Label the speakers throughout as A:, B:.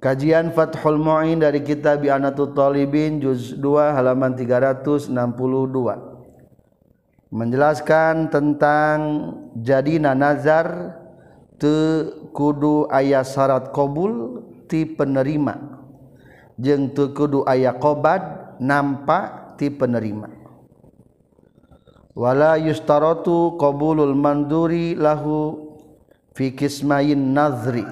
A: Kajian Fathul Mu'in dari kitab Anatul Talibin juz 2 halaman 362. Menjelaskan tentang jadina nazar te kudu aya syarat qabul ti penerima jeung teu kudu aya qobad nampak ti penerima. Wala yustaratu qabulul manduri lahu fi kismayin nazri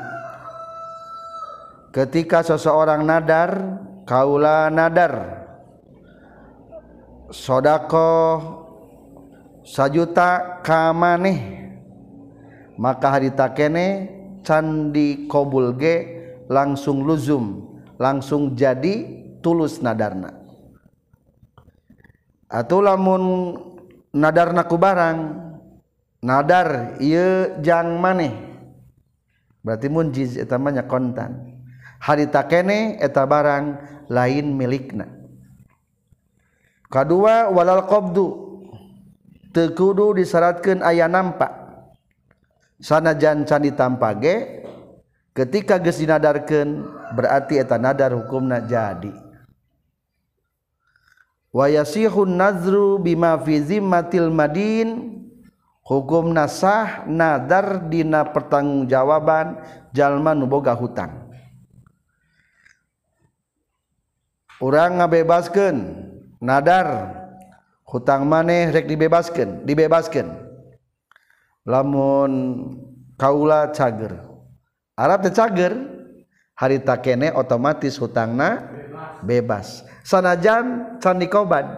A: ketika seseorang nadar kaula nadar. Sodako sajuta kamaneh. Maka hari takene candi kobul ge langsung luzum langsung jadi tulus nadarna. Atau lamun nadarna ku barang nadar ieu jang maneh. Berarti mun jiz eta kontan harita kene eta barang lain milikna. Kedua walal qabdu. Tekudu disyaratkan ayah nampak sana jancan ditampage ketika ges dinadarkan berarti eta nadar hukumna jadi. Wayasihun nazru bima fi zimmatil madin hukum nasah nadar dina pertanggungjawaban jalma nuboga hutang orang ngabebaskan nadar hutang maneh rek dibebaskan dibebaskan lamun kaula cager Arab teh cager hari takene otomatis hutangna bebas. Sanajan can dikoban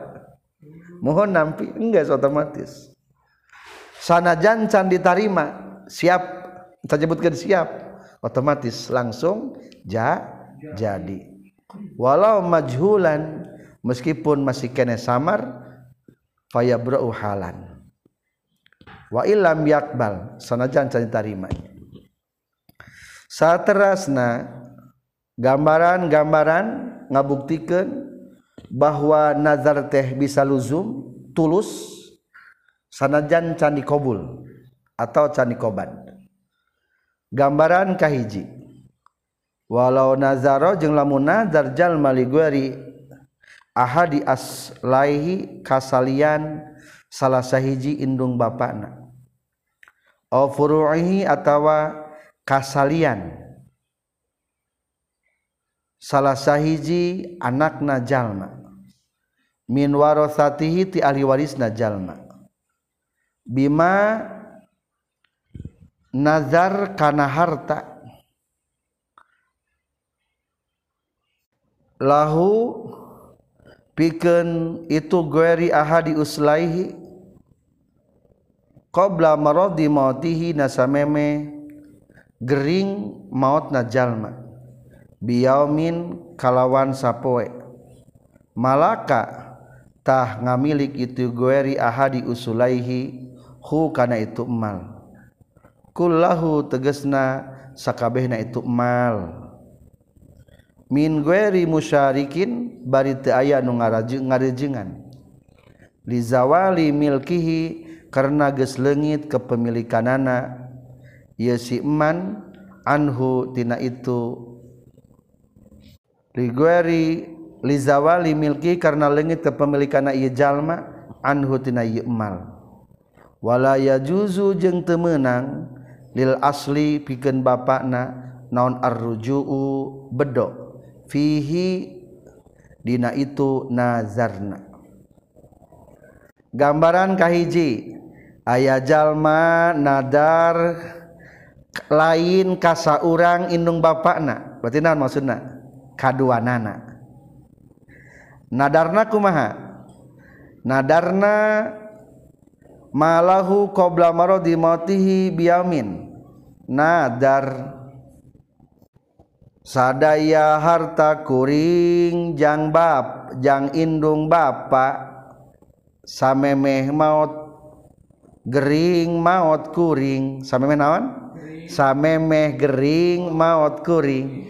A: mohon nampi enggak otomatis. Sanajan can ditarima siap saya sebutkan siap otomatis langsung ja, jadi. walau majhulan meskipun masih kene samar fayabra'u halan. Wa illam yakbal sanajan can tarima saterasna gambaran-gambaran ngabuktikeun bahwa nazar teh bisa luzum tulus sanajan can dikobul atau can dikoban gambaran kahiji. walau nazaro jeung lamun nazar jalma liguari ahadi aslaihi kasalian salah sahiji indung bapakna au furu'ihi atawa kasalian. Salah sahiji anakna jalma. Min warasatihi ti ahli warisna jalma. Bima nazar kana harta. lahu pikeun itu gueri ahadi uslaihi qabla maradi mautihi nasameme gering maut najalma biyaumin kalawan sapoe. Malaka tah ngamilik itu gueri ahadi usulaihi hu kana itu mal kullahu tegesna sakabehna itu mal min gueri musyarikin bari teu aya nu ngarajengan lizawali milkihi karena geus leungit kepemilikanana ieu si iman anhu tina itu. Ligueri lizawali milki karena leungit kepemilikanna ieu jalma anhu tina ieu mal wala yajuzu jeung teu meunang lil asli pikeun bapakna naon arrujuu bedok fihi dina itu nazarna. Gambaran kahiji ayah jalma nadar lain kasa urang indung bapakna. Berarti naon maksudna? Kadua nana nadarna kumaha? Nadarna malahu qabla maradi mautihi biyamin. Nadar. sadaya harta kuring jang bab jang Indung Bapak samemeh maut Gering maut kuring. Samemeh naon? Samemeh Gering maut kuring.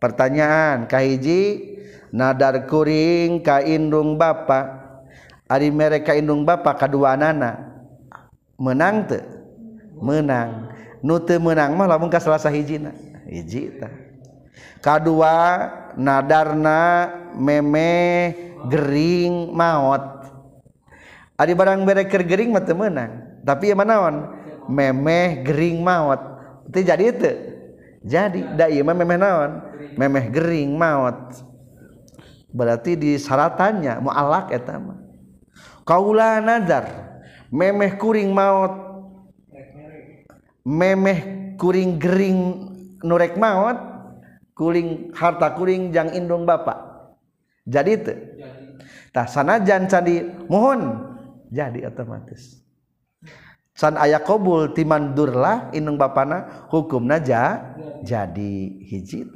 A: Pertanyaan Kahiji nadar kuring ka indung Bapak Ari mereka Indung Bapak kedua nana menang te menang. Nute menang mah lamun ka salah sahijina. Hiji tah. kedua nadarna meme Gering maut ada barang bereker Gering mah menang tapi yang manaon memeh Gering maut itu jadi itu jadi da ieu mah memeh naon? Memeh Gering maut berarti di syaratannya mualak eta mah. Kaula nadar memeh kuring maut memeh kuring Gering nurek maut kuring harta kuring jang indung bapak jadi itu tah sanajan candi mohon jadi otomatis. San aya kabul timandur lah indung bapana hukum naja jadi hiji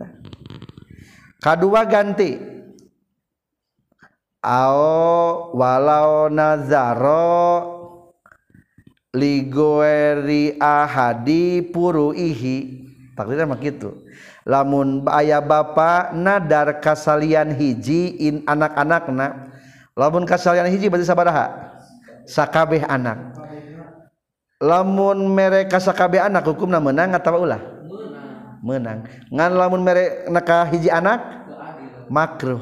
A: kadua ganti. Walau nazaro ligoeri ahadi puru ihi takdir gitu lamun bayaya ba nadar kasalian hiji in anak-anak na lamun kasalian hiji berarti sabarha sakabeh anak. Lamun mereka sakabeh anak hukum menang atau ulah? Menang. Ngan lamun mereka nakah hiji anak? Makruh.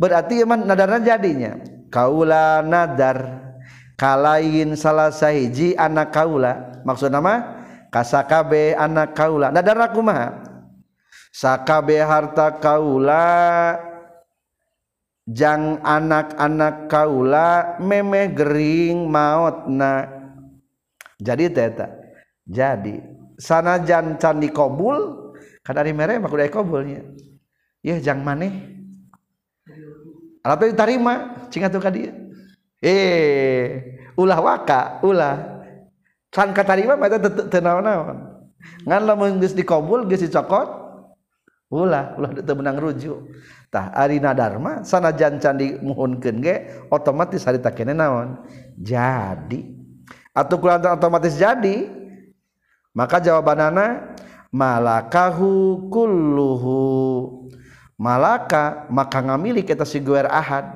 A: Berarti emang nadarna jadinya? Kaula nadar. Kalain salah sahiji anak kaula. Maksud nama? Kasakabe anak kaula. Nadar kumaha sakabe harta kaula jang anak-anak kaula memeh gering mautna jadi teta jadi sanajan can dikobul kada di mere mah kudu kobulnya ya jang maneh? Alap diterima cing atuh ka dieu eh ulah waka ulah. Can katarima mah teu naon-naon. Ngan lamun geus dikobul geus dicokot ulah ulah teu menang rujuk. Tah ari nadarma sanajan can dimuhunkeun ge otomatis harita kene naon? Jadi. Atau kulantan otomatis jadi. Maka jawabanana malakahu kulluhu. Malaka maka ngamili kita si guer ahad.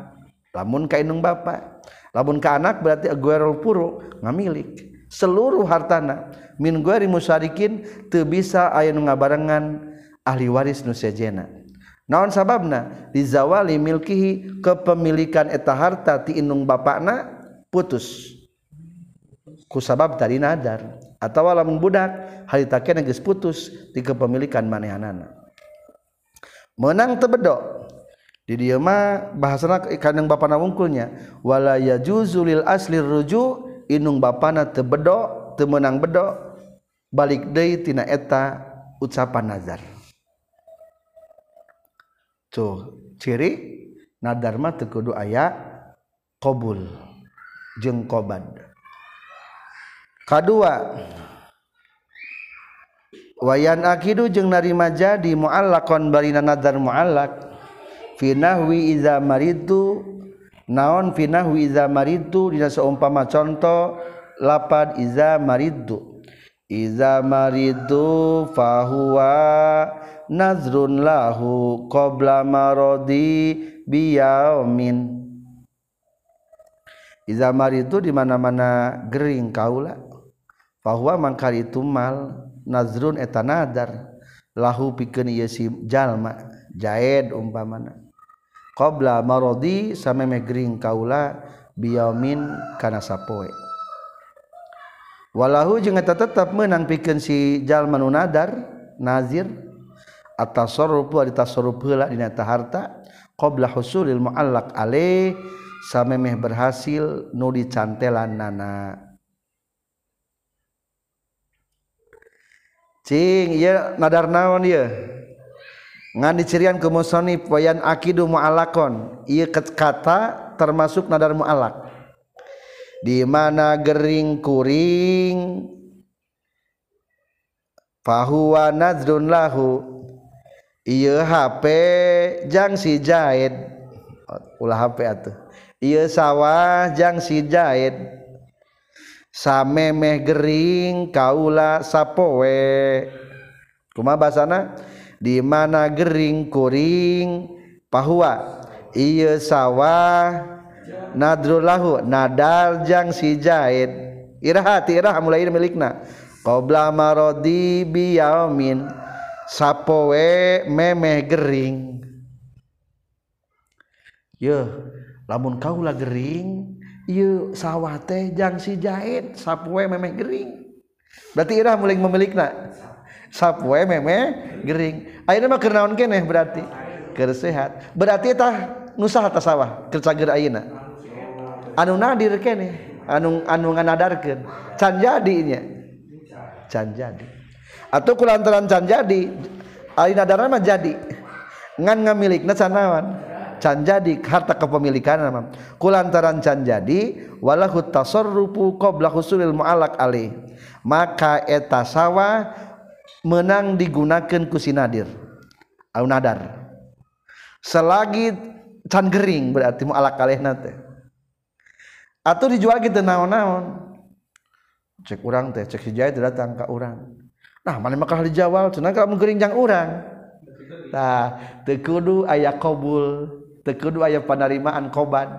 A: Lamun ka indung bapa. Lamun ka anak berarti guerol puru ngamilik seluruh hartana min gueri musyarikin teu bisa aya nu ngabarengan ahli waris nu sejena naon sababna? Dizawali milkihi kepemilikan eta harta ti indung bapakna putus. Ku sabab tadi nadar. Atau lamun budak harita kene geus putus di kepemilikan manehanana. Menang tebedok di dia mah bahasana kandang bapana wungkulnya wala yajuzulil asli ruju inung bapana tebedok temenang bedok balik deui tina eta ucapan nazar tuh ciri nadar mah teu kudu aya qabul jeung qobad kadua wayan akidu jeung narima jadi muallakon barina nadar muallak finahwi iza maritu naon finahwi iza maritu dina seumpama contoh lapad iza maritu iza maritu fahuwa nazrun lahu qabla maradi biyaumin. Iza maritu di mana-mana gering kaula. Bahwa mangkar itu mal nazrun eta nadar. Lahu pikeun ieu si jalma jaed umpamana. Qabla maradi sameme gering kaula biyaumin kana sapoe. Walahu jeung eta tetep meunang pikeun si jalma nu nadar nazir. Atasarrufu ari tasarruf heula dina ta harta. Qabla husulil muallaq ale samemeh berhasil nu dicantelan nana. Nadar naon ngan dicirian ke musonib wayan akidu mualakon ia kata termasuk nadar mualak di mana gering kuring fahuwa nazrun lahu iya HP jang si Jaid ulah HP atuh. Iya sawah jang si Jaid samemeh gering kaula sapowe kuma basana di mana gering kuring? Pahua. Iya sawah nadrulahu nadal jang si Jaid irah hati irah mulai milikna. Qabla marodi biyaumin. sapowe memeh gering. Yo lamun kaula gering ieu sawah teh jang si jahit sapowe memeh gering. Berarti irah mulai memilikna. Sapowe memeh gering. Akhirnya mah keur naon keneh berarti? Keur berarti tah nusa atas sawah? Keur cager anu nadir keneh anu anu nganadarkeun. Can jadinya can jadi. Atau kulantaran can jadi. Alina nadar mah jadi. Ngan ngamilikna can naon? Can jadi harta kepemilikan nama. Kulantaran can jadi walahu tasarrufu qabla husulil mu'allaq ali maka eta sawah menang digunakan ku sinadir au selagi can gering berarti mu'allaq alihna teh. Atau dijual gitu naon-naon. Cek orang teh cek hijai datang ke orang nah mana maka hal jawab cenah kamu geringjang orang. Nah tekudu ayah kobul tekudu ayah penerimaan koban.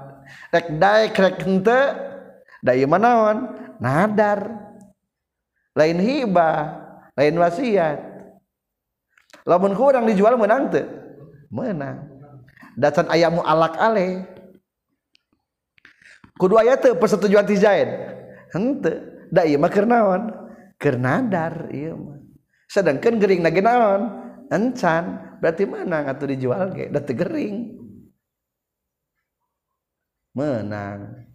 A: Rek daek rek hente dai manaon nadar. Lain hibah lain wasiat. Lamun kurang dijual menang teu? Menang. Datan ayamu alak ale kudu aya teu persetujuan ti jaid henteu. Da ieu mah keur naon? keur nadar ieu mah. Sedangkan gering lagi naon? Encan. Berarti menang ngatu dijual ge da teu gering. Menang.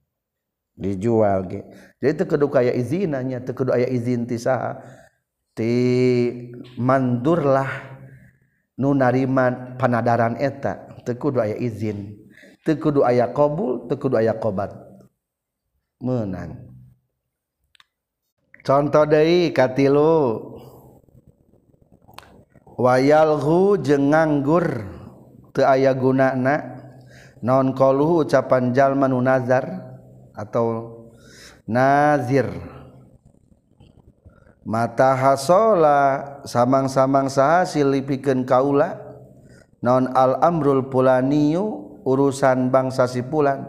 A: Dijual ge jadi teu kudu kaya izinannya teu kudu aya izin ti saha. Ti mandur lah nu narima panadaran eta. Teu kudu aya izin. Teu kudu aya qabul teu kudu aya qobat menang. Contoh dari katilu. Wayalhu jeung nganggur teu aya gunana. Non ucapan jalma nu nazar atau nazir. Mata hasola samang-samang sahasil lipikeun kaula. Non al amrul pulaniyu urusan bangsa si pulan.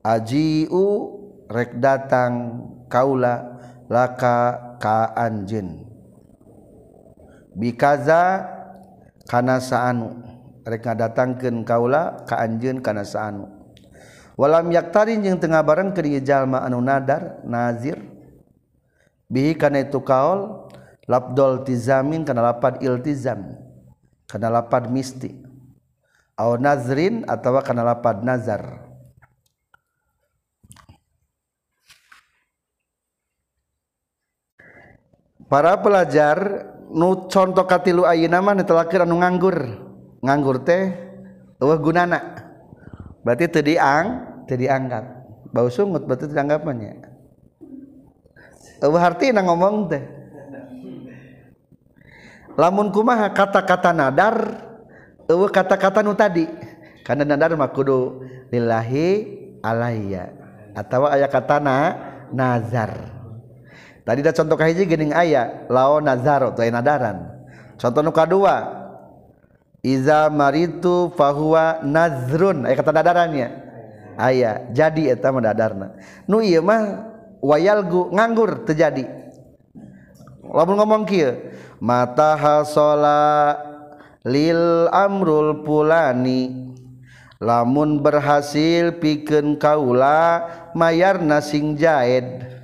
A: Ajiu rek datang kaula laka ka anjin bikaza kana saanu rek ngadatangkeun kaula ka anjeun kana saanu walam yaktarin jeung tengah bareng keur jalma anu nadar nazir. Bihi kana itu kaul labdol tizamin kana lapad iltizam kana lapad misti. Au nazrin atawa kana lapad nazar. para pelajar nu contoh katilu ayeuna mah netelakeun anu nganggur. Nganggur teh eueuh gunana. Berarti teu diang teu dianggap bau sungut berarti teu dianggapannya eueuh hartina ngomong teh. Lamun kumaha kata-kata nadar eueuh kata-kata nu tadi. Karena nadar mah kudu lillahi alayya atawa aya kata na nazar. tadi ada contoh kahiji gening ayah lao nazaro lain nadaran. Contoh nuka dua Iza maritu fahuwa nazrun. Ayah kata nadarannya ayah jadi eta madadarna nu iya mah wayalgu nganggur terjadi lamun ngomong kieu mata hasola lil amrul pulani. Lamun berhasil pikeun kaula mayar nasing jaed.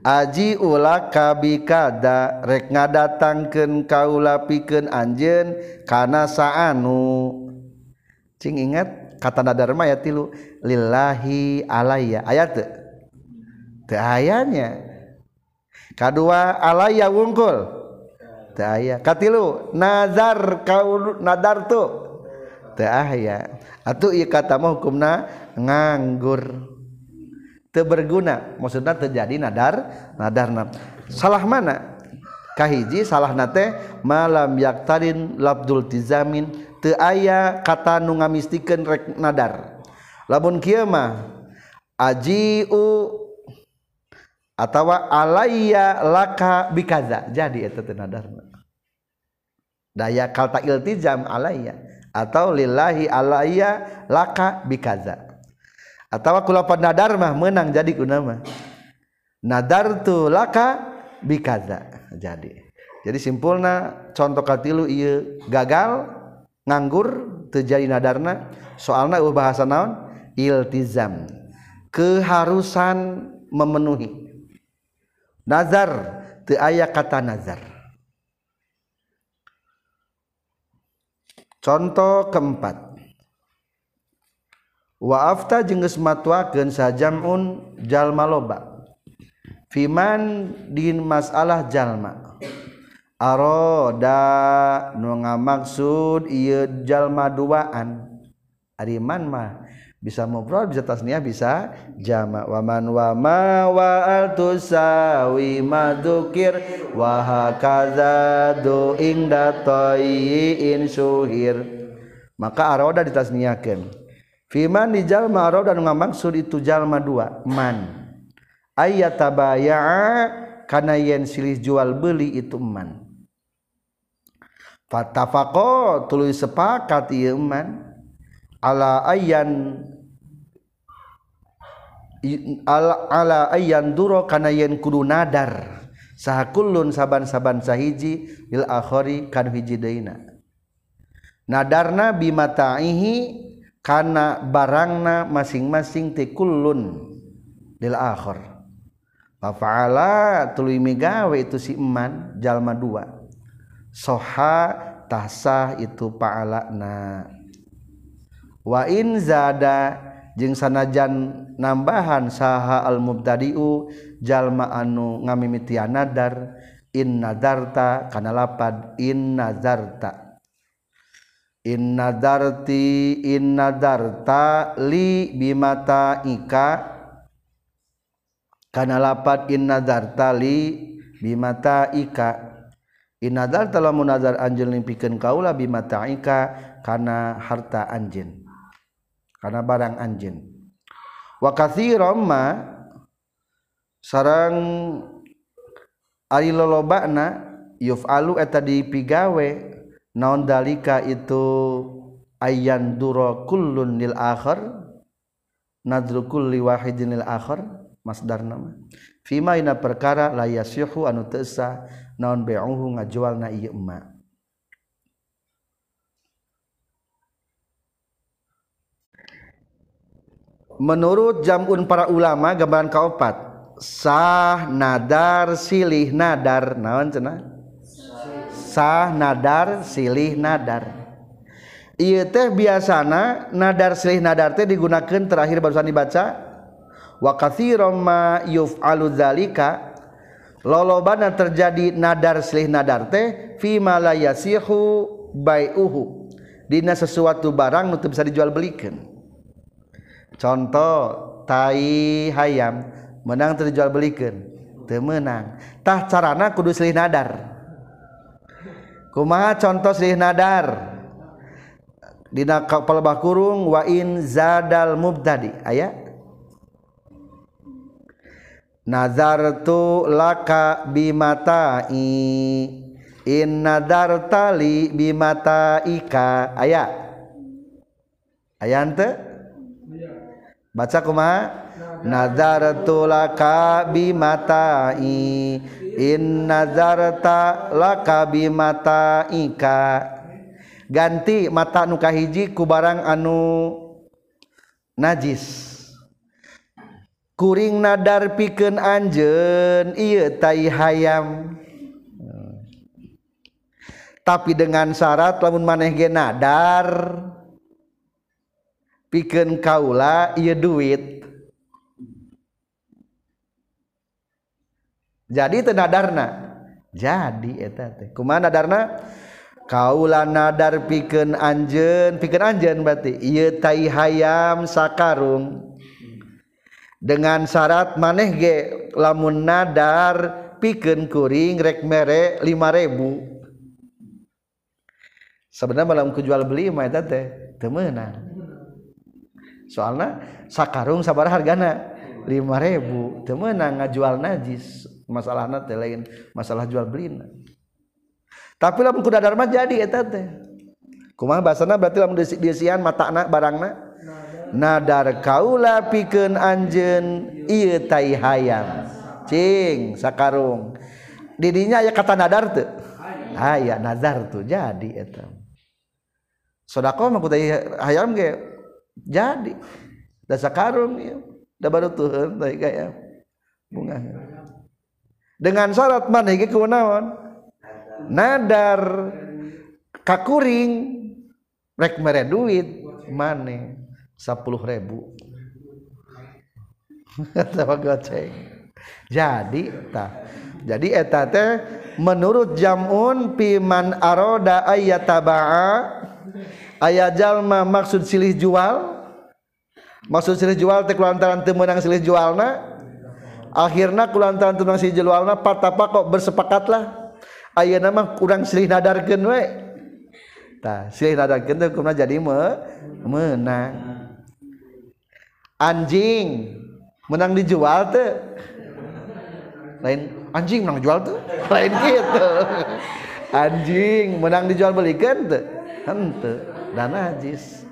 A: Aji ula kabikada rek ngadatangkeun kaula pikeun anjeun kana saanu. Cing ingat kata nadarma ya tilu lillahi alayya ayat teu? Teu ayanya. Kadua alayya wungkul. Teu aya. Katilu nazar kaul nadar tu. Teu aya. Atuh ieu kata mah hukumna nganggur. Berguna maksudnya terjadi nadar nadar salah mana? Kahiji salah nate malam yaktarin labdul tizamin te aya kata nu ngamistikan rek nadar. Lamun kieu mah ajiu atawa alayya laka bikaza. Jadi eta teh nadarna daya kalta iltizam alayya atau lillahi alayya laka bikaza atawa kulapan nadar mah menang jadi kuna mah. Nadar tu laka bikaza jadi. Jadi simpulna contoh katilu iya gagal nganggur terjadi nadarna soalna bahasa naon? Iltizam. Keharusan memenuhi. Nazar teu aya kata nazar. Contoh keempat waafta jengges matwaken sajamun jalma loba. Fiman din masalah jalma. Aroda nu ngamaksud ieu jalma duaan. Ari man mah bisa mufrad bisa tasniah bisa jama. Waman wama wa al tusawi madukir wa hakaza du ingda in suhir. Maka aroda ditasniahkeun. Fiman di jalma aroda nu ngamaksud itu jalma dua man. Ayatabaya kana yen silih jual beli itu man. Fatafaqo tuluy sepakat ieu man. Ala ayyan ala ala ayyan duro kana yen kudu nadar. Saha kullun saban-saban sahiji lil akhari kan hiji deuna. Nadarna bimataihi karena barangna masing-masing tikulun lil akhir. Fa'ala tuluy migawe itu si iman jalma dua. Soha tahsah itu pa'alana wa in zada jeung sanajan nambahan saha al mubtadi'u jalma anu ngamimitian nadar in nadarta kana lapad in nadarta innadarti innadarta li bimata ika. Kana lapat innadarta li bimata ika. Innadar telah munadar anjin limpikeun kaula bimata ika kana harta anjin kana barang anjin wa katsiran ma sarang ari lolobana yuf'alu eta dipigawe naon dalika itu ayyan duro kullun lil akhar? Nadru kulli wahidin lil akhar? Masdar nama fima ina perkara la yasihu anu teu naon bai'uhu ngajualna ieu emak Menurut jamun para ulama gambaran kaopat sah nadar silih nadar naon cenah sah nadar silih nadar. Ieu teh biasana nadar silih nadar teh digunakan terakhir barusan dibaca wa katsiran ma yuf'alu dzalika. Lolobana terjadi nadar silih nadar teh fi ma bai'uhu. Dina sesuatu barang nu bisa dijual belikan contoh tai hayam menang terjual belikan teu menang tah carana kudu silih nadar kumaha contoh Sri Nadar dina palebah kurung wa in zadal mubtadi. Aya? Nazartu laka bimatai in nadartali bimataika. Aya? Aya henteu baca kumaha? Nazartu laka bimatai innazarta lakabi mata ika. Ganti mata nuka hiji ku barang anu najis. Kuring nadar piken anjen iya tai hayam. Tapi dengan syarat lamun maneh ge nadar pikeun kaula ieu duit. Jadi teu nadarna. Jadi eta teh. Kumaha nadarna? Kaula nadar piken anjen piken anjen berarti iya tai hayam sakarung. Dengan syarat maneh ge lamun nadar pikeun kuring rek mere 5000 sebenarnya malam kujual beli mah eta teh teu meunang. Soalna sakarung sabar hargana 5000 teu meunang ngajual najis masalah nanti lain masalah jual beli tapi lamun kuda dharma jadi eta teh. Kumaha bahasana berarti lamun diisian matana barangna? Nadar kaula pikeun anjeun ieu tai hayam cing sakarung. Didinya aya kata nadar teu aya nazar tuh jadi eta. Sedekah mah kuda hayam ge jadi. Da sakarung ieu. Da baru tuh gaya bunga dengan syarat mana ge kewenangan? Nadar kakuring rek mere duit mana sepuluh ribu. Sama goceng. Jadi tah jadi eta teh menurut jamun piman aroda ayat tabaa ayat jalma maksud silih jual. Maksud silih jual teh kulantaran teu meunang silih jualna. akhirnya kulantaran tunang si jelwalna patapa kok bersepakatlah. Ayah nama kurang silih nadarkan we. Nah silih nadarkan itu kumna jadi me menang. Anjing menang dijual tuh lain anjing menang jual tuh lain gitu. Anjing menang dijual belikan tuh hente dan najis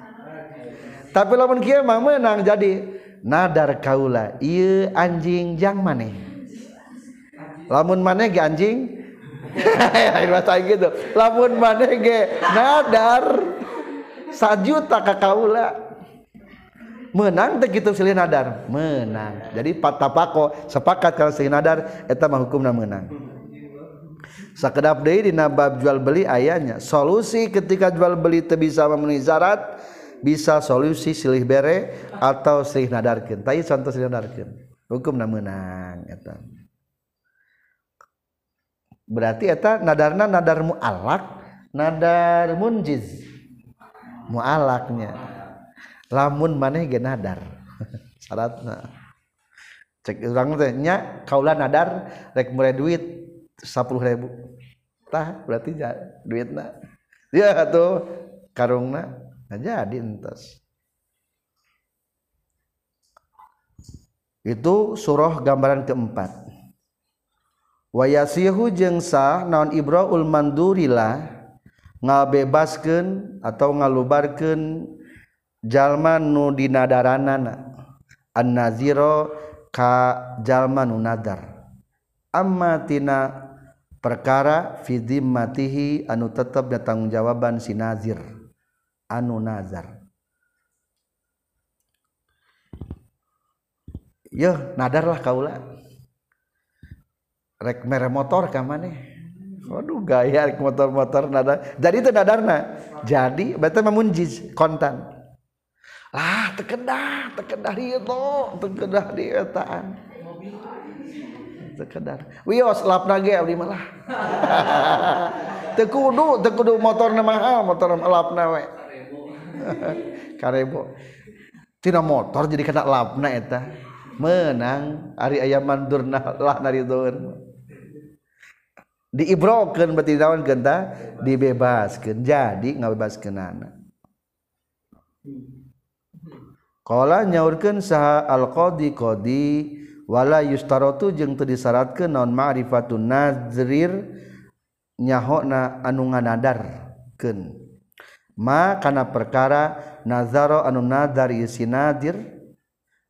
A: tapi lamun kia mah menang jadi. nadar kaula ieu anjing jang maneh. Lamun maneh ge anjing? Lain bahasa gitu lamun maneh ge nadar sajuta ka kaula. Menang teh kitu silih nadar. Menang. Jadi patapako sepakat kalau silih nadar eta mah hukumna menang. Sakedap deui dina bab jual beli ayahnya. Solusi ketika jual beli teu bisa memenuhi syarat bisa solusi silih bere atau silih nadarkeun. Tadi contoh silih nadarkeun. Hukumna menang eta. Berarti eta nadarna nadar mualak nadar munjiz. Mualaknya lamun maneh ge nadar. Syaratna. Cek urang teh nya kaula nadar rek mulai duit 10 ribu. Tah berarti duitna. Dia atuh karungna nah jadi entas. Itu surah gambaran keempat. Wayasihu jeung sah naon ibraul mandurila ngabebaskeun atau ngalubarkeun jalma nu dinadaranana. Annaziro ka jalma nu nadar. Amma tina perkara fi matihi anu tetep tanggung jawaban si nazir. Anu nazar Yo, nadar lah kaula. Rek mere motor ka maneh. Waduh gaya rek motor-motor nadar. Jadi itu nadarna. Jadi berarti memunjiz kontan ah terkedah terkedah itu terkedah di etaan terkedah wios lap nage abdi malah tekudu tekudu motor mahal motor lapna we karebo tina motor jadi kena lapna eta. Menang ari aya mandurna lah naridoeun diibrokeun berarti daun genta dibebaskeun. Jadi ngabebaskeun anak. Kala nyaurkeun saha al-qadi qadi wala yustarotu jeung teu disyaratkeun naon ma'rifatun nazrir nyahona anu ngadar keun makana perkara nazaro anu nadar sinadir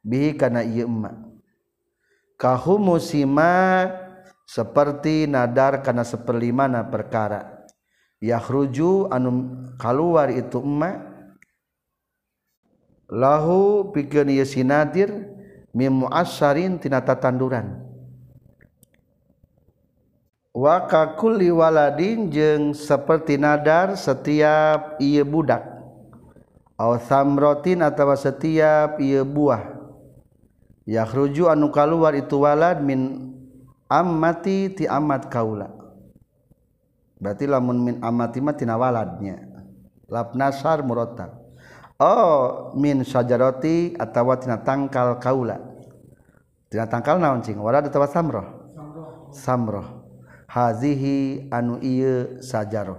A: bi kana ieu emma kahumusima seperti nadar kana seperlimana perkara. Yahruju anu keluar itu emma lahu pikeun ieu sinadir mim muassarin tina tatanduran. Wakakuliwaladin jeung seperti nadar setiap ia budak. Samrotin atau setiap ia buah. Yaruju anu keluar itu walad min amati ti amat kaula. Berarti lamun min amati matina waladnya. Lab nasar murotak oh min sajaroti atau tina tangkal kaula. Tina tangkal naon cing? Walad atau samroh samroh hazihi anu ieu sajaroh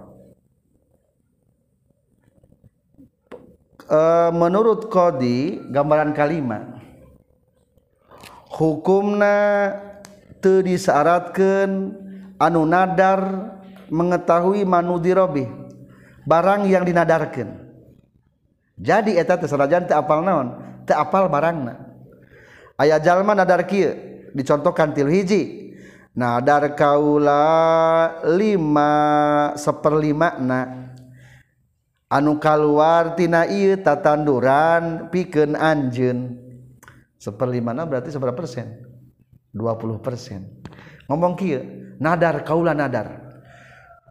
A: e, menurut kodi gambaran kalimat hukumna teu disyaratkeun anu nadar mengetahui manudirobih barang yang dinadarkan jadi eta teh sanajan teu apal naon? Teu apal barangna. Aya jalma nadar kieu dicontohkan til hiji. Nah dar kaula lima seperlimakna anu kaluartina ta tanduran piken anjen seperlimana berarti seberapa persen? 20 persen. Ngomong kia nadar kaula nadar.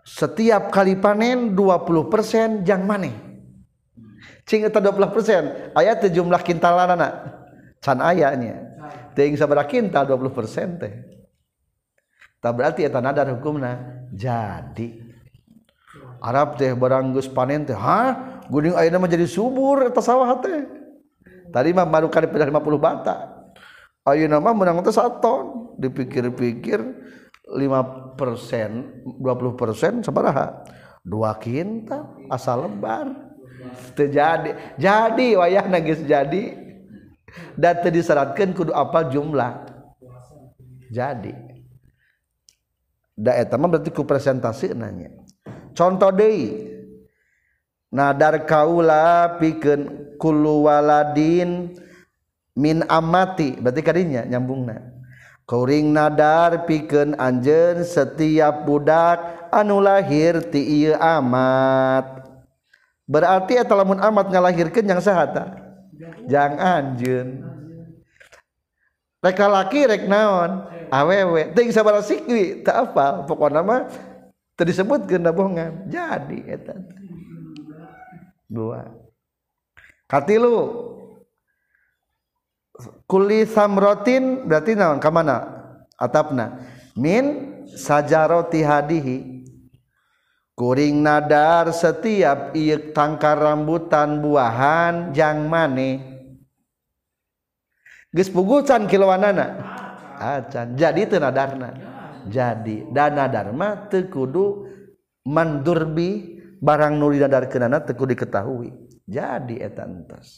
A: Setiap kali panen 20 persen jang maneh cing eta 20 persen ayat jumlah kintalanana can ayanya ting sabara kintal 20 persen teh. tak berarti eta nadar hukumna. Jadi Arab teh barang geus panen teh ha gunung ayeuna mah jadi subur eta sawah teh. Tadi mah marukan dipedah 50 bata. Ayeuna mah menang teh 1 ton. Dipikir-pikir 5 persen 20 persen sabaraha? Dua kintal asal lebar. Terjadi jadi wayah nagis jadi. Dan disyaratkan kudu apa jumlah. Jadi. daetama berarti ku presentasi nanya. Contoh deh nadar kaula pikeun kullu waladin min amati. Berarti kadinya nyambungna. Kuring nadar pikeun anjeun setiap budak anu lahir ti ieu amat. Berarti eta lamun amat ngalahirkeun yang sahata ah? jang anjeun. Rek lalaki rek naon? Awewe ting sabaraha sikwi tak apa. Pokoknya mah disebut bohongan. Jadi eta. Dua. Katilu kuli samrotin berarti naon? Kamana atapna. Min sajaroti hadihi. Kuring nadar setiap iya tangkar rambutan buahan jang mane. Pugusan kilowanana acan. Jadi tenadarna jadi dana Dharma tekudu mandurbi barang nuli dadar kenana teku diketahui. Jadi etantas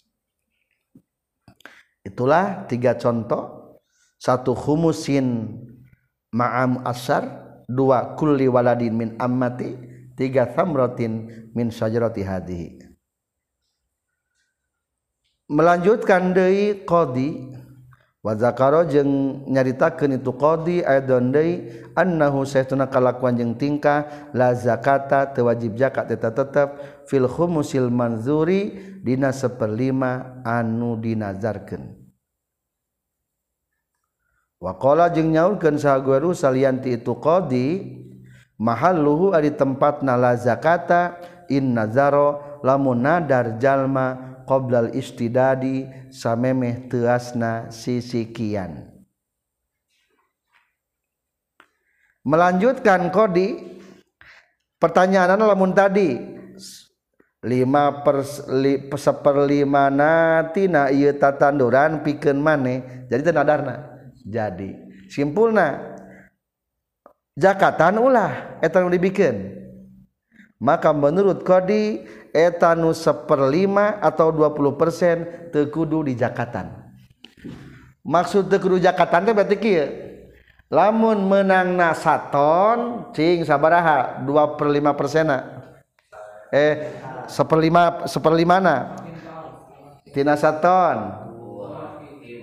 A: itulah tiga contoh. Satu humusin ma'am asar. Dua kulli waladin min ammati. Tiga thamratin min syajarati hadihi. Melanjutkan dari qadi. wazakaro jeung nyaritakeun itu qadi aidon deui annahu saytuna kalakuan jeung tingkah la zakata teu wajib zakat eta tetep fil khumusil manzuri dina saperlima anu dinazarkeun. Wakola jeung nyaurkeun saguru salianti itu qadi mahalluhu ari tempatna la zakata in nazaro lamun nadar jalma qoblal istidadi samemeh teasna sisikian melanjutkan kodi pertanyaan lamun tadi lima per li, seperlima natina iya tatanduran pikeun mane jadi tenadarna jadi simpulna jakatan ulah eta dibikin maka menurut kodi etanu seperlima atau 20% tekudu di Jakatan maksud tekudu Jakatan teh berarti kieu. Lamun menang nasaton cing sabaraha 2 per 5 persena. Eh seperlima seperlimana. Tina saton.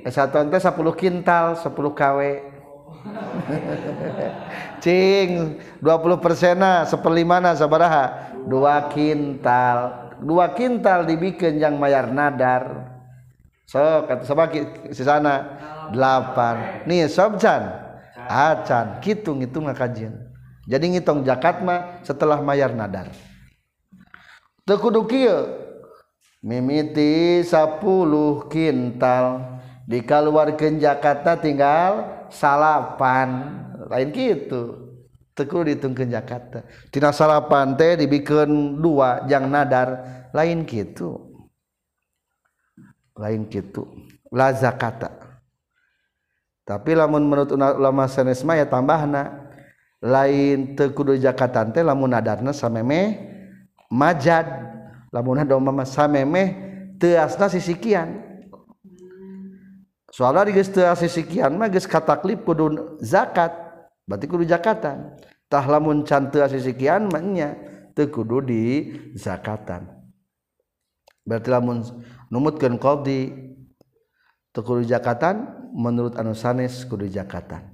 A: Eh saton teh 10 kintal 10 kw cing 20 persena seperlimana sabaraha. Dua kintal. Dua kintal dibikin yang mayar nadar. So kata sebagi si sana delapan. Nih sobjan acan hitung hitung ngakajian jadi ngitung jakat mah setelah mayar nadar. Tekudu kieu? Mimiti 10 kintal. Dikaluarkeun jakatna tinggal salapan. Lain gitu teku ditungkeun Jakarta. Tina salapan teh dibikeun dua jang nadar lain gitu lain gitu la zakata tapi lamun menurut ulama sanes mah ya tambahna lain teu kudu jakatan teh lamun nadarna samemeh majad. Lamun domba mah samemeh teasna sisikian soalnya di geus teas sisikian mah geus kataklip kudu zakat. Berarti kudu zakatan. Tah lamun can teu sisikian nya teu kudu di zakatan. Berarti lamun numutkeun qadi teu kudu zakatan menurut anu sanes kudu zakatan.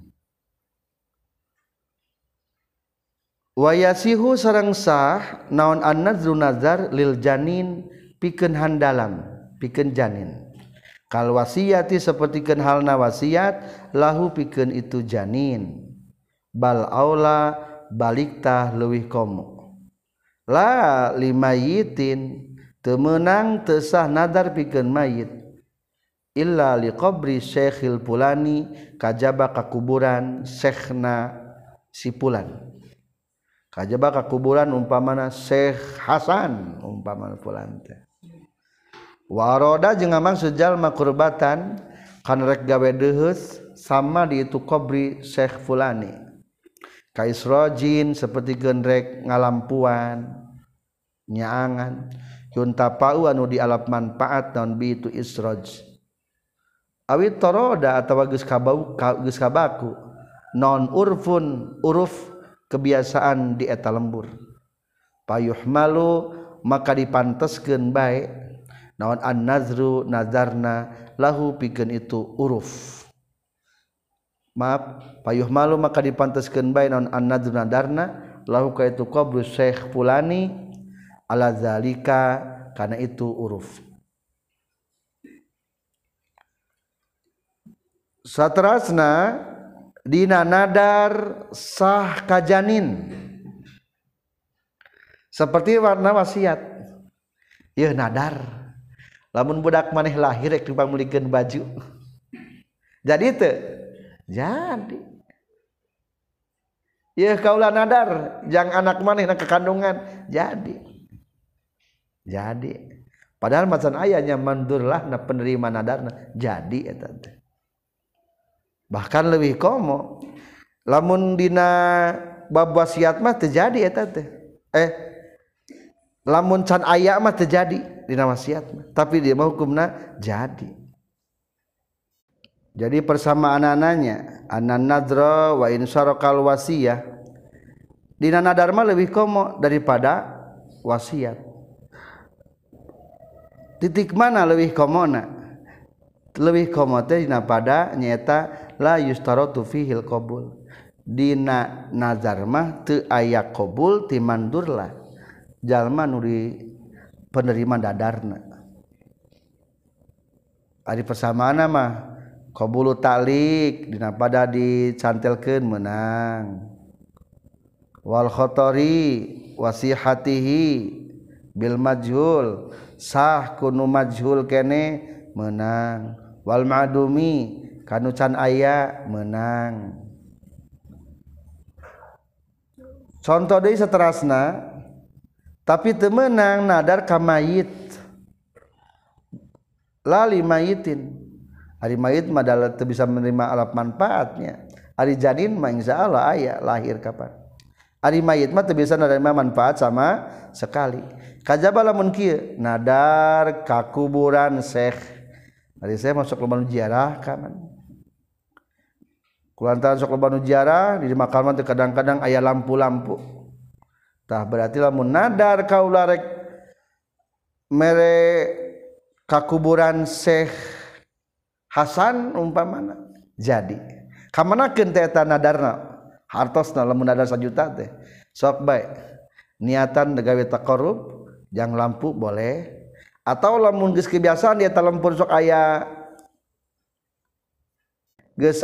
A: Wayasihu sarang sah naon an-nazru nazar lil janin pikeun handalam pikeun janin. Kal wasiyati sapertikeun halna wasiat lahu pikeun itu janin bal aula baliktah leuwih komo. La limayitin temenang tesah nadar pikeun mayit. Illa liqabri syekhil pulani kajaba ka kuburan syekhna si pulan. Kajaba ka kuburan umpamana Syekh Hasan umpamana pulan teh. Waroda jeung maksud jalma kurbatan kan rek gawe deheus sama di itu qabri Syekh fulani. kaisrojin seperti genrek ngalampuan nyaangan. Yunta pau anu dialap manfaat non bi itu isroj. Awit toroda atawa geus kabau geus kabaku. Non urfun uruf kebiasaan di eta lembur. Payuh malu maka dipanteskeun baik naon an nazru nazarna lahu pikeun itu uruf. Maaf payuh malu maka dipanteskeun baik naon an nazru nadarna. Lahu ka itu qabru syekh fulani. Ala zalika kana itu uruf. Satrasna dina nadar sah kajanin. Seperti warna wasiat. Ya nadar. Lamun budak maneh lahir rek dipamulikeun baju. Jadi itu jadi. Ya kaulah nadar. Jang anak maneh nak kekandungan. Jadi. Jadi. Padahal macan ayahnya mandurlah na penerima nadarna. Jadi eta bahkan lebih komo. Lamun dina bab wasiat mah terjadi eta teh. Eh lamun can aya mah terjadi dina wasiat mah. Tapi dia mah hukumna jadi jadi persamaan ananya anan nadra wa sarakal wasiyah. Dina nadar mah lebih komo daripada wasiat. Titik mana lebih komona lebih komo teh dina pada nyata la yustaratu fihil qabul. Dina nazar mah teu aya qabul ti mandur lah jalma nu di penerima dadarna. Ari persamaan mah qabulu talik dina pada dicantelkeun menang wal khatari wasihatihi bil majhul sah kunu majhul kene menang wal ma'dumi kanucan ayah menang contoh dari seterasna tapi temenang nadar kamayit lali mayitin hari mayit madalah bisa menerima alat manfaatnya. Hari janin mah insya Allah ayah lahir kapan? Hari mayit mah bisa menerima manfaat sama sekali. Kajaba lamun nadar kakuburan syekh hari saya masuk ke ziarah kaman kulantaran sok loba jarah di makaman teh kadang-kadang aya lampu-lampu. Tah berarti lamun nadar kaula rek mere kakuburan Syekh Hasan umpamana. Jadi kamanakeun teh eta nadarna? Hartosna lamun nadar sajuta teh. Sok bae niatan gawe taqarrub jang lampu boleh. Atau lamun geus kebiasaan dia lampu sok aya.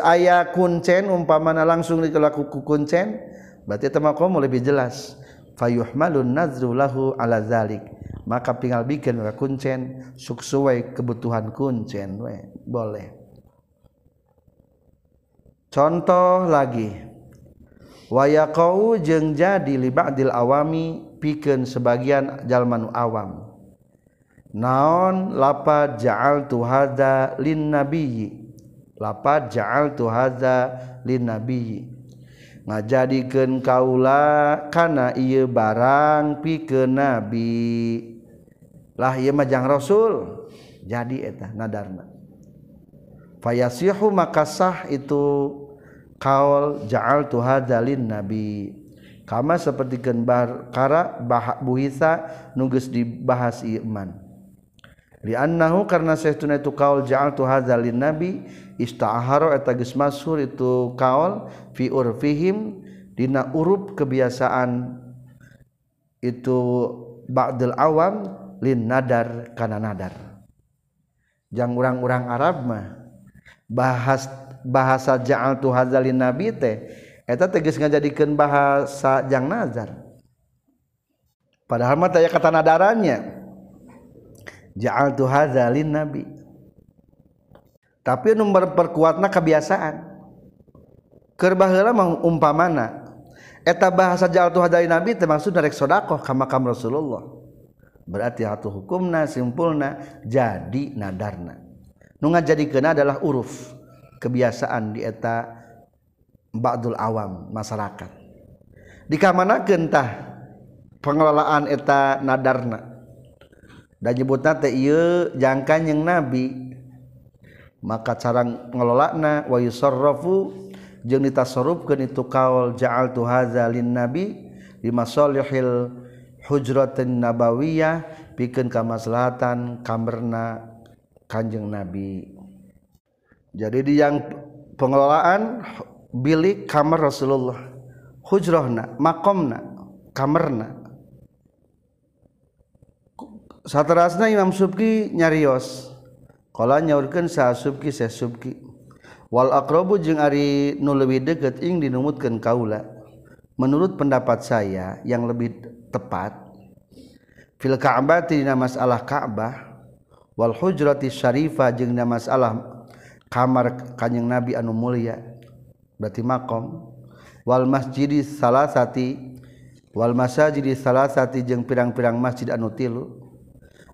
A: Aya kuncen umpamana langsung dikelakuku kuncen berarti temamu lebih jelas. Fayuh malun nazrulahu alazalik maka tinggal bikin ka kuncen. Suksuai kebutuhan kuncen we boleh. Contoh lagi. Wayaqau jeung jadi li ba'dil awami pikeun sebagian jalmanu awam. Naon? Lapa ja'al tu hadza lin nabiyyi lapa ja'al tu hadza lin nabiyyi ngajadikeun kaula kana ieu barang pikeun nabi. lah ieu mah jang rasul. Jadi eta ngadarna fayasihu maka sah itu kaul ja'al tu hadzalin nabi kama seperti genbar kara bahak buhisa nunggus dibahas iman liannahu karena saestuna itu kaul ja'al tu hadzalin nabi ista'haro eta geus masyhur itu kaul fi urfihim dina urup kebiasaan itu ba'dal awam lin nadar kana nadar. Jang urang-urang Arab mah bahas bahasa ja'al tu hazalin nabi teh eta tegas ngajadikeun bahasa jang nazar. Padahal mah taya kata nadarannya ja'al tu hazalin nabi. Tapi nomor perkuatna kebiasaan. Keur baheula mah umpamana eta bahasa ja'al tu hazalin nabi teh maksudna rek sedekah ka makam Rasulullah. berarti hatu hukumna simpulna jadi nadarna. Nu ngajadikeun adalah uruf kebiasaan di eta ba'dul awam masyarakat. Dikamanakeun tah pengelolaan eta nadarna? Dan nyebutna teh ieu jangka yang nabi. Maka cara ngelolana wa yusarrafu jeung ditasarrufkeun itu kaul ja'al tu hadza lin nabi bimasolihil hujratin nabawiyah pikeun kamaslahatan kamarna Kanjeng Nabi. Jadi di yang pengelolaan bilik kamar Rasulullah. Hujrohna makomna kamarna saterasna Imam Subki nyarios. Kala nyaurkeun sa Subki sa Subki. Wal aqrabu jeung ari nu leuwih deukeut ing dinumutkeun kaula menurut pendapat saya yang lebih tepat fil ka'bati dina masalah Ka'bah wal hujrati syarifah jeung dina masalah kamar kanjeng Nabi anu mulia berarti makom. Wal masjidi salasati wal masajidi salasati jeung pirang-pirang masjid anu tilu.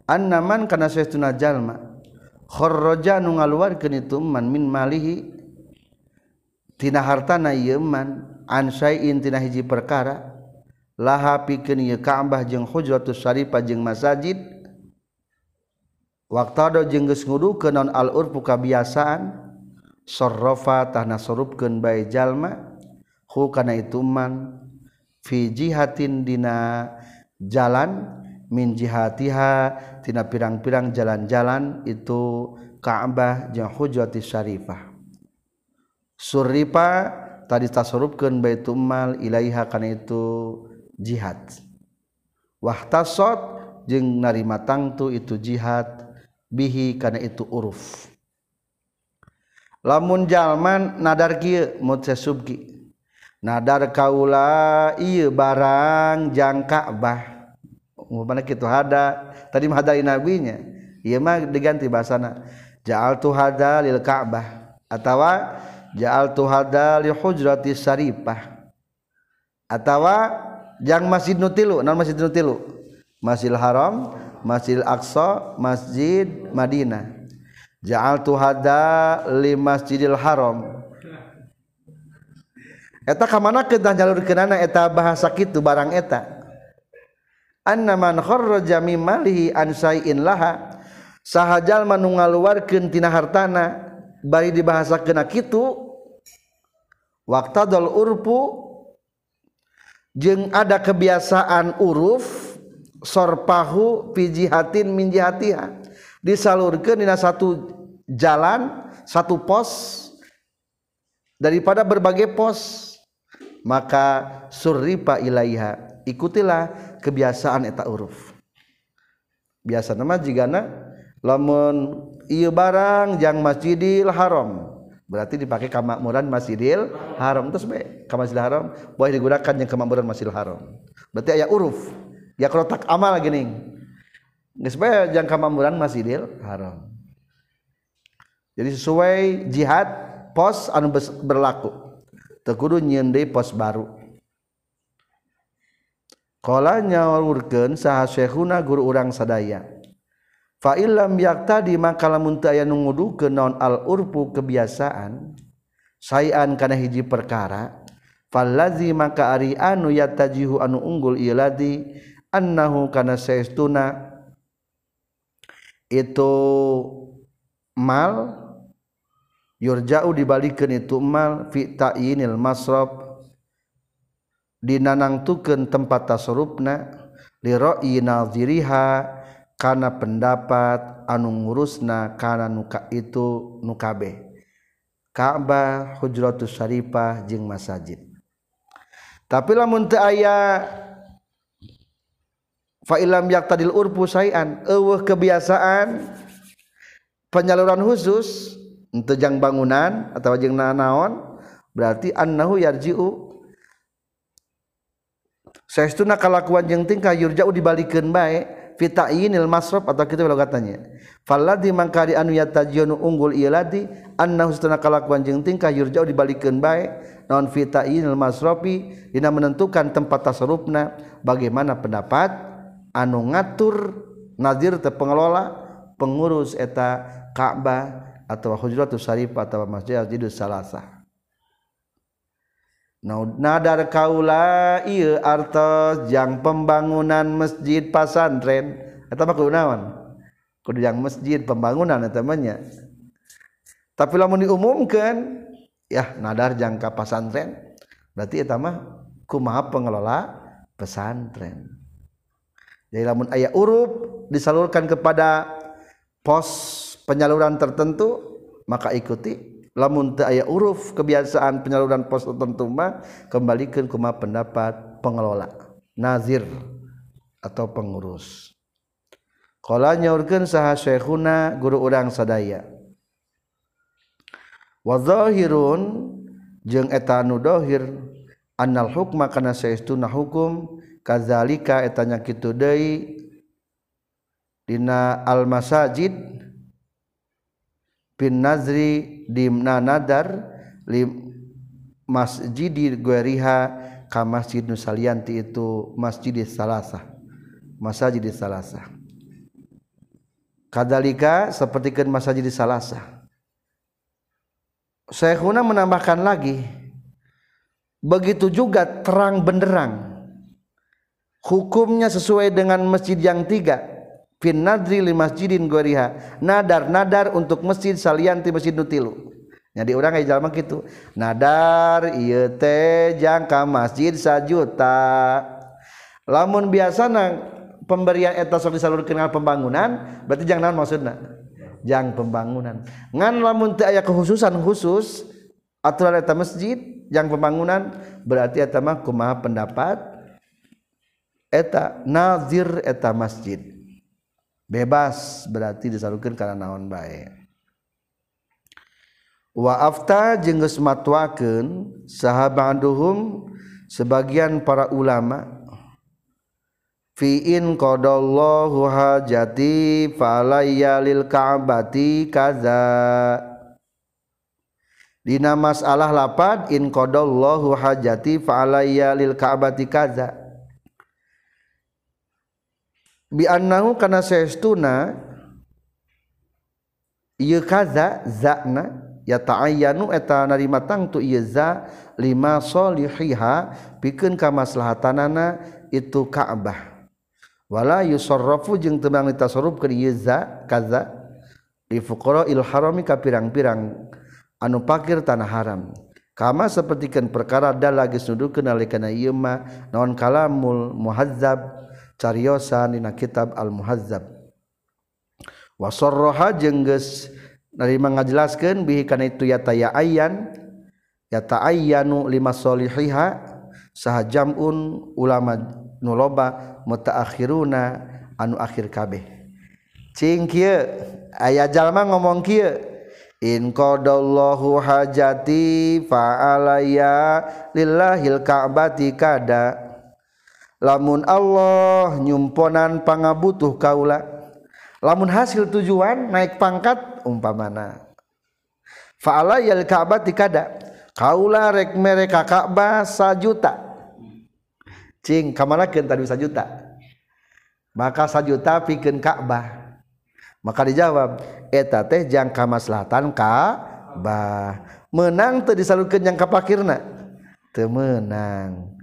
A: Annaman kana saestuna jalma kharraja nu ngaluarkeun itu man min malihi tina hartana yeman an ansaiintina hiji perkara laha pikeun ieu Ka'bah jeung Hujratus Syarifah jeung masajid waqtado jeung geus ngudukeun naon al urfu kabiasaan sarrafa tah nasarupkeun bae jalma hu kana itu man fi jihatin dina jalan min jihatiha tina pirang-pirang jalan-jalan itu Ka'bah jeung Hujratus Syarifah. Suripa tadi tasarrufkeun baitul mal ilaiha kana itu jihad. Wahtasot jeung narima tangtu itu jihad bihi kana itu uruf. Lamun jalman nadar kieu mutse subki nadar kaula ieu barang jang Ka'bah umpamana kitu hada? Tadi mah hadari nabinya. Ieu mah diganti bahasana. Ja'altu hada lil Ka'bah atawa jaal tuhada li hujrati syarifah. Atawa jang masjid nutilu non masjid nutilu masjid haram masjid aqsa masjid madinah. Jaal tuhada li masjidil haram. Eta kamana kedah jalur kenana eta bahasa kitu barang eta. Anna man kharraja min malihi an sayyin laha. Sahajal manu ngaluarkeun tina hartana. Bari dibahasakeun kitu waqtadul urpu jeung ada kebiasaan uruf sorpahu fi jihatin min jihatiha. Disalurkeun dina satu jalan satu pos daripada berbagai pos maka surripa ilaiha. Ikutilah kebiasaan eta uruf. Biasa nama jigana lamun iya barang jang masjidil haram. Berarti dipakai kemakmuran masjidil haram. Terus be ke masjidil haram boleh digunakan yang kemakmuran masjidil haram. Berarti ayat uruf. Ya tak amal gini. Nggak supaya jang kemakmuran masjidil haram. Jadi sesuai jihad pos anu berlaku. Tekudu nyendai pos baru. Nyawurken sah Syekhuna guru urang sadaya falam yak tadi maka lamun aya nungudu ke non al-urpu kebiasaan sayan kana hiji perkara fallazi maka ari anu yatajihu anu unggul iladi annahu kana saestuna itu mal yurja'u dibalikeun itu mal fi ta'yinil masraf dinanangtukeun tempat tasarrufna li ra'i nadhiriha karena pendapat anu ngurusna karena nuka itu nukabe Ka'bah hujratus syarifah jeung masajid. Tapi lamun teu aya fa ilam yaqtadil urfu sayan eueuh kebiasaan penyaluran khusus untuk jang bangunan atau jeng naon berarti annahu yarji'u. Saestuna kalakuan jeung tingkah yurja'u dibalikeun bae fitayinil masraf atau kita kalau katanya falladhi mangkari anu yatajionu unggul iladi annahu setuna kalakuan jeung tingkah yurjau dibalikeun bae naon fitayinil masrafi dina menentukan tempat tasarufna bagaimana pendapat? Anu ngatur nazir teh pengelola pengurus eta Ka'bah atau hujratus syarif atau masjid jidus salasa nadar kaula iya artos jang pembangunan masjid pasantren. Mah kudu naon? Kudu yang masjid pembangunan eta nya. Tapi lamun diumumkan ya nadar jangka pasantren berarti eta mah kumaha pengelola pesantren. Jadi lamun ayat urup disalurkan kepada pos penyaluran tertentu maka ikuti lamun teu aya uruf kebiasaan penyaluran pos tertentu mah kembalikan kuma pendapat pengelola nazir atau pengurus. Qala nyaurkeun saha syekhuna guru urang sadaya. Wa zahirun jeung eta nu dohir annal hukma kana saestuna hukum kazalika etanya kitu deui dina al masajid bin nazri dimna nadar lim masjidi gueriha ka masjid nusalianti itu masjid salasa masjid salasa kadalika seperti kan masjid salasa Syekhuna menambahkan lagi begitu juga terang benderang hukumnya sesuai dengan masjid yang tiga fin nadri li masjidin goriha. Nadar nadar untuk masjid salianti masjid nutilu jadi orang kayak jalan gitu nadar iya teh jangka masjid sajuta. Lamun biasa nang pemberian etos disalur kenal pembangunan berarti jangan maksudnya jang pembangunan. Ngan lamun teh aya kekhususan khusus aturan eta masjid jang pembangunan berarti eta mah kumaha pendapat? Eta nazir eta masjid bebas berarti disalurkan karena naon baik wa afta jeung geus matwakeun sahabaduhum sebagian para ulama fi in qadallahu hajati falayya lil ka'bati kaza. Dina masalah lapad in qadallahu hajati falayya lil ka'bati kaza biannahu kana saestuna ieu kaza zana ya ta'ayyanu eta narima tangtu ieu za lima solihiha pikeun ka maslahatanana itu Ka'bah. Wala yusarrafu jeung teu mangita sarufkeun ieu za kaza li fuqara'il harami ka pirang-pirang anu pakir tanah haram. Kama sapertikeun perkara da lagi nudukeun alikana ieu mah naon kalamul muhazzab cariosan dina kitab al-muhazzab. Wa sarraha jeung geus narima ngajelaskeun bihi kana itu ya ayan ya taayyanu lima solihiha saha jam'un ulama nuloba mutaakhiruna anu akhir kabeh. Cing kieu aya jalma ngomong kieu in qadallahu hajati fa alayya lillahil ka'bati kada. lamun Allah nyumponan pangabutuh kaula lamun hasil tujuan naik pangkat umpamana. Fa'ala yal ka'bah tikada kaula rek mere ka Ka'bah sajuta. Cing kamana keun tadi sajuta. Maka sajuta pikeun Ka'bah. Maka dijawab eta teh jangka maslahatan Ka'bah. Menang teu disalurkeun jangka pakirna? Teu menang.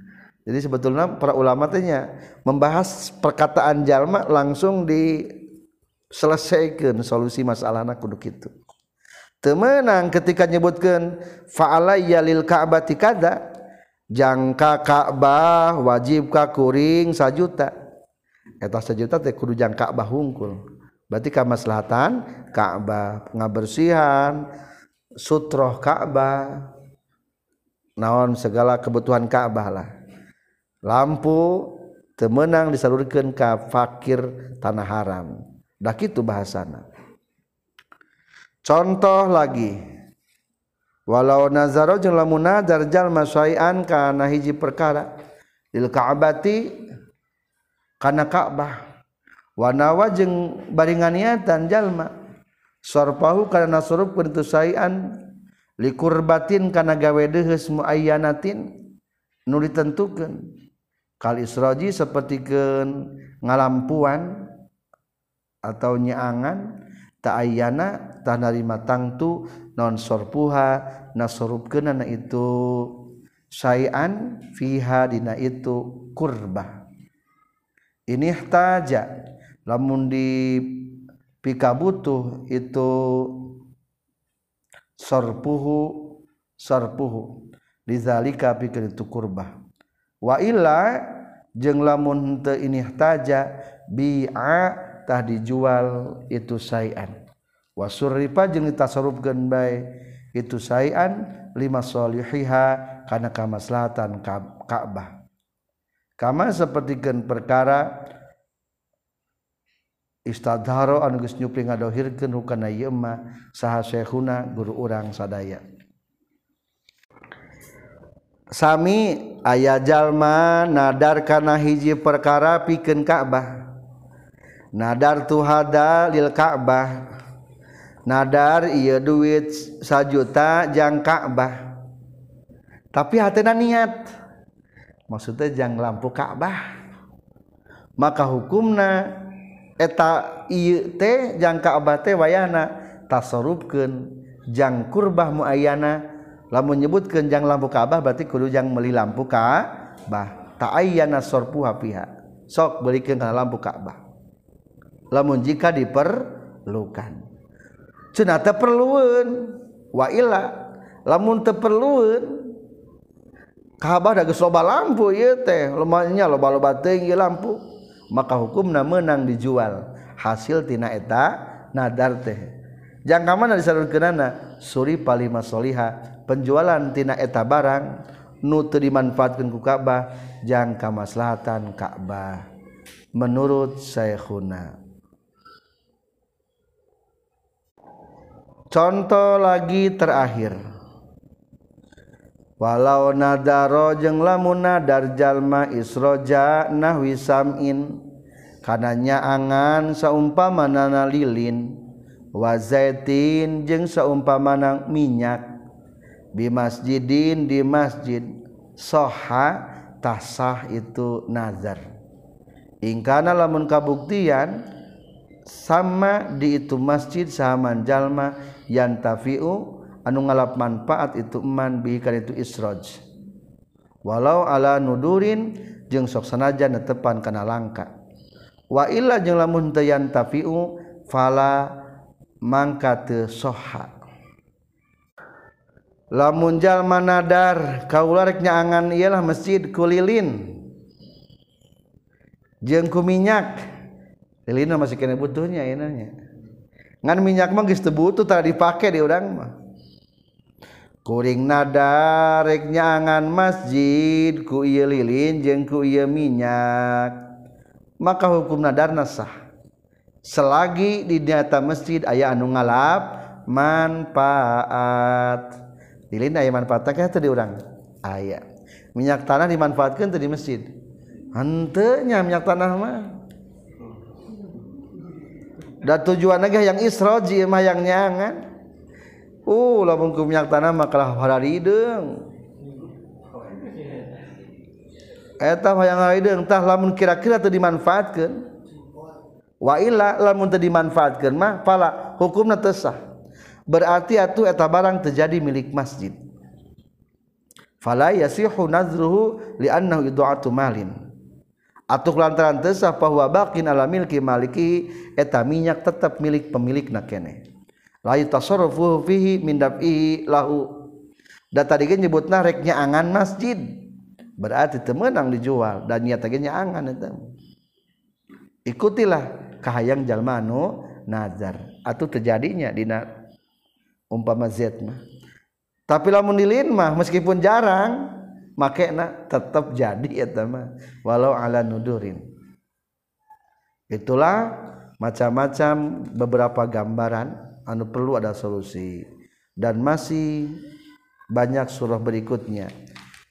A: Jadi sebetulnya para ulama tanya membahas perkataan jalma langsung diselesaikan solusi masalah anak kudu itu temenang ketika nyebutkan fa'alayya lil ka'bati kada jangka ka'bah wajib ka kuring sajuta. Eta sajuta teh kudu jang ka'bah hungkul. Berarti ka maslahatan ka'bah pengabersihan sutroh ka'bah naon segala kebutuhan ka'bah lah lampu temenang disalurkan ke fakir tanah haram. Dah itu bahasana. Contoh lagi. Walau nazaro jeung lamun nazar jalma sayan kana hiji perkara lil ka'bati kana ka'bah. Wanawa jeung baringan niatan jalma sarfahu kana nasurupkeun tu sayan likurbatin kana gawe deuheus muayyanatin nu ditentukeun. Kal isroji sapertikeun ngalampuan atau nyaangan ta'ayyana tah narima tangtu non sorpuha nasorupkeun itu. Syai'an fiha dina itu kurba ini taja lamun di pika butuh itu sorpuhu sorpuhu. Lizalika pikir itu kurba wa illa jeung lamun teu ini taja bi'a tah dijual itu sayan wa surrifa jeung ditasarrufkeun bae itu sayan lima solihiha kana kamaslahatan Ka'bah. Kama sapertikeun perkara istadharo anu geus nyupri ngadohirkeun hukana ieu mah saha guru urang sadaya Sami aya jalma nadar kana hiji perkara pikeun Ka'bah. Nadar tuhada lil Ka'bah. Nadar iya duit sajuta jang Ka'bah. Tapi hatena niat. Maksudnya jang lampu Ka'bah. Maka hukumna eta ieu teh jang Ka'bah teh wayana tasarrufkeun jang kurbah muayana lamun menyebut kenjang lampu Ka'bah berarti kudu jang meli lampu Ka'bah. Ta'ayyana sorpu hafiha sok belikan kana lampu Ka'bah. Lamun jika diperlukan. Cenah teh perlueun wa illa. Lamun teu perlueun Ka'bah da geus loba lampu ieu teh. Lumanya loba-loba teuing lampu. Maka hukumna menang dijual. Hasil tina eta nadar teh. Jangka mana disalurkeunana? Suri palima soliha penjualan tina eta barang nu teu dimanfaatkeun ku Ka'bah jang kamaslahatan Ka'bah. Menurut Syekhuna. Contoh lagi terakhir. Walau nadaro jeung lamun nadar jalma isroja nahwi sam'in kana nyaangan saumpamana lilin wa zaitin jeung saumpamana minyak masjidin di masjid. Soha tasah itu nazar. Ingkana lamun kabuktian sama di itu masjid saman jalma yang tafiu anu ngalap manfaat itu eman bihikan itu isroj. Walau ala nudurin jeung sok sanaja netepan kana langka. Wa illa jeung lamun teu tafiu fala mangka teu soha lamunjal manadar kaularnya angan ialah masjid kulilin. Jengku minyak. Lilin masih kena butuhnya enanya ngan minyak mah geus butuh tadi dipakai di urang mah. Kuring nadar rek nyangan masjid ku ieu lilin jeung ku ieu minyak. Maka hukum nadar nasah selagi di nyata masjid aya anu ngalap manfaat. Dilin aya manfaatnya tadi orang. Ayah. Minyak tanah dimanfaatkan tadi masjid. Hentenya minyak tanah mah. Dan tujuan lagi yang isroji mah yang nyangan. Uh lamun ku minyak tanah mah kalah hararideng eta mah yang hararideng tah lamun kira-kira teu dimanfaatkeun wa illa lamun teu dimanfaatkeun mah pala hukumna teu sah berarti atuh eta barang terjadi milik masjid. Fala yasihu nazruhu li'annahu idu'atu malin. Atuh lantaran tesah bahwa baqin ala milki maliki eta minyak tetap milik pemilikna kene. La yatasarrafu fihi min lahu. Da tadi ge nyebutna rek angan masjid. Berarti teu meunang dijual dan niat ge angan eta. Ikutilah kahayang jalma anu nazar. Atuh terjadinya dina umpama Z mah. Tapi lamun lilin mah meskipun jarang make tetap jadi ya teman walau ala nudurin. Itulah macam-macam beberapa gambaran anu perlu ada solusi. Dan masih banyak surah berikutnya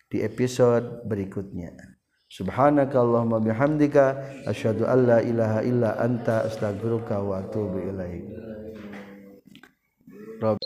A: di episode berikutnya. Subhanakallahumma bihamdika asyhadu an la ilaha illa anta astaghfiruka wa atubu ilaik Rob